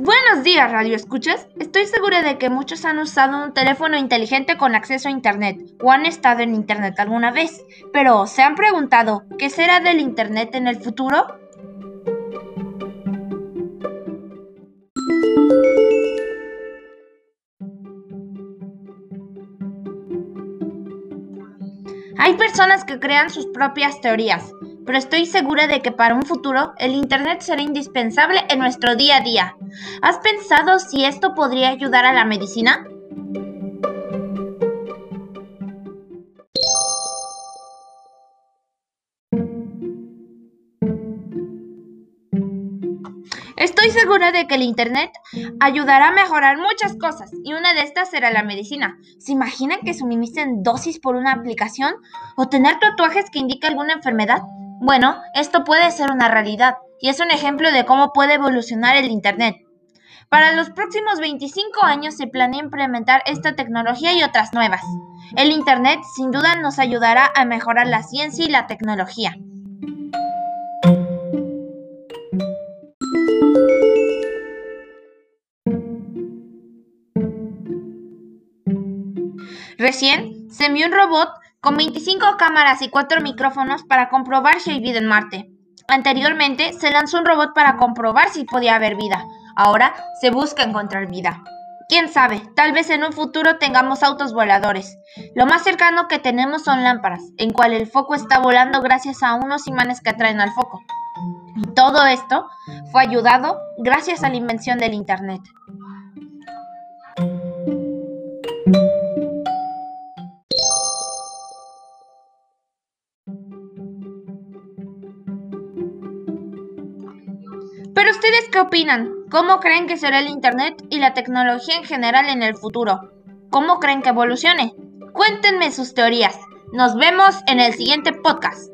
Buenos días, Radio Escuchas. Estoy segura de que muchos han usado un teléfono inteligente con acceso a Internet o han estado en Internet alguna vez, pero ¿se han preguntado qué será del Internet en el futuro? Hay personas que crean sus propias teorías, pero estoy segura de que para un futuro el Internet será indispensable en nuestro día a día. ¿Has pensado si esto podría ayudar a la medicina? Estoy segura de que el Internet ayudará a mejorar muchas cosas y una de estas será la medicina. ¿Se imaginan que suministren dosis por una aplicación o tener tatuajes que indiquen alguna enfermedad? Bueno, esto puede ser una realidad y es un ejemplo de cómo puede evolucionar el Internet. Para los próximos 25 años se planea implementar esta tecnología y otras nuevas. El Internet sin duda nos ayudará a mejorar la ciencia y la tecnología. Recién se un robot con 25 cámaras y 4 micrófonos para comprobar si hay vida en Marte. Anteriormente se lanzó un robot para comprobar si podía haber vida. Ahora se busca encontrar vida. Quién sabe, tal vez en un futuro tengamos autos voladores. Lo más cercano que tenemos son lámparas, en cual el foco está volando gracias a unos imanes que atraen al foco. Y todo esto fue ayudado gracias a la invención del Internet. Pero ustedes qué opinan? ¿Cómo creen que será el Internet y la tecnología en general en el futuro? ¿Cómo creen que evolucione? Cuéntenme sus teorías. Nos vemos en el siguiente podcast.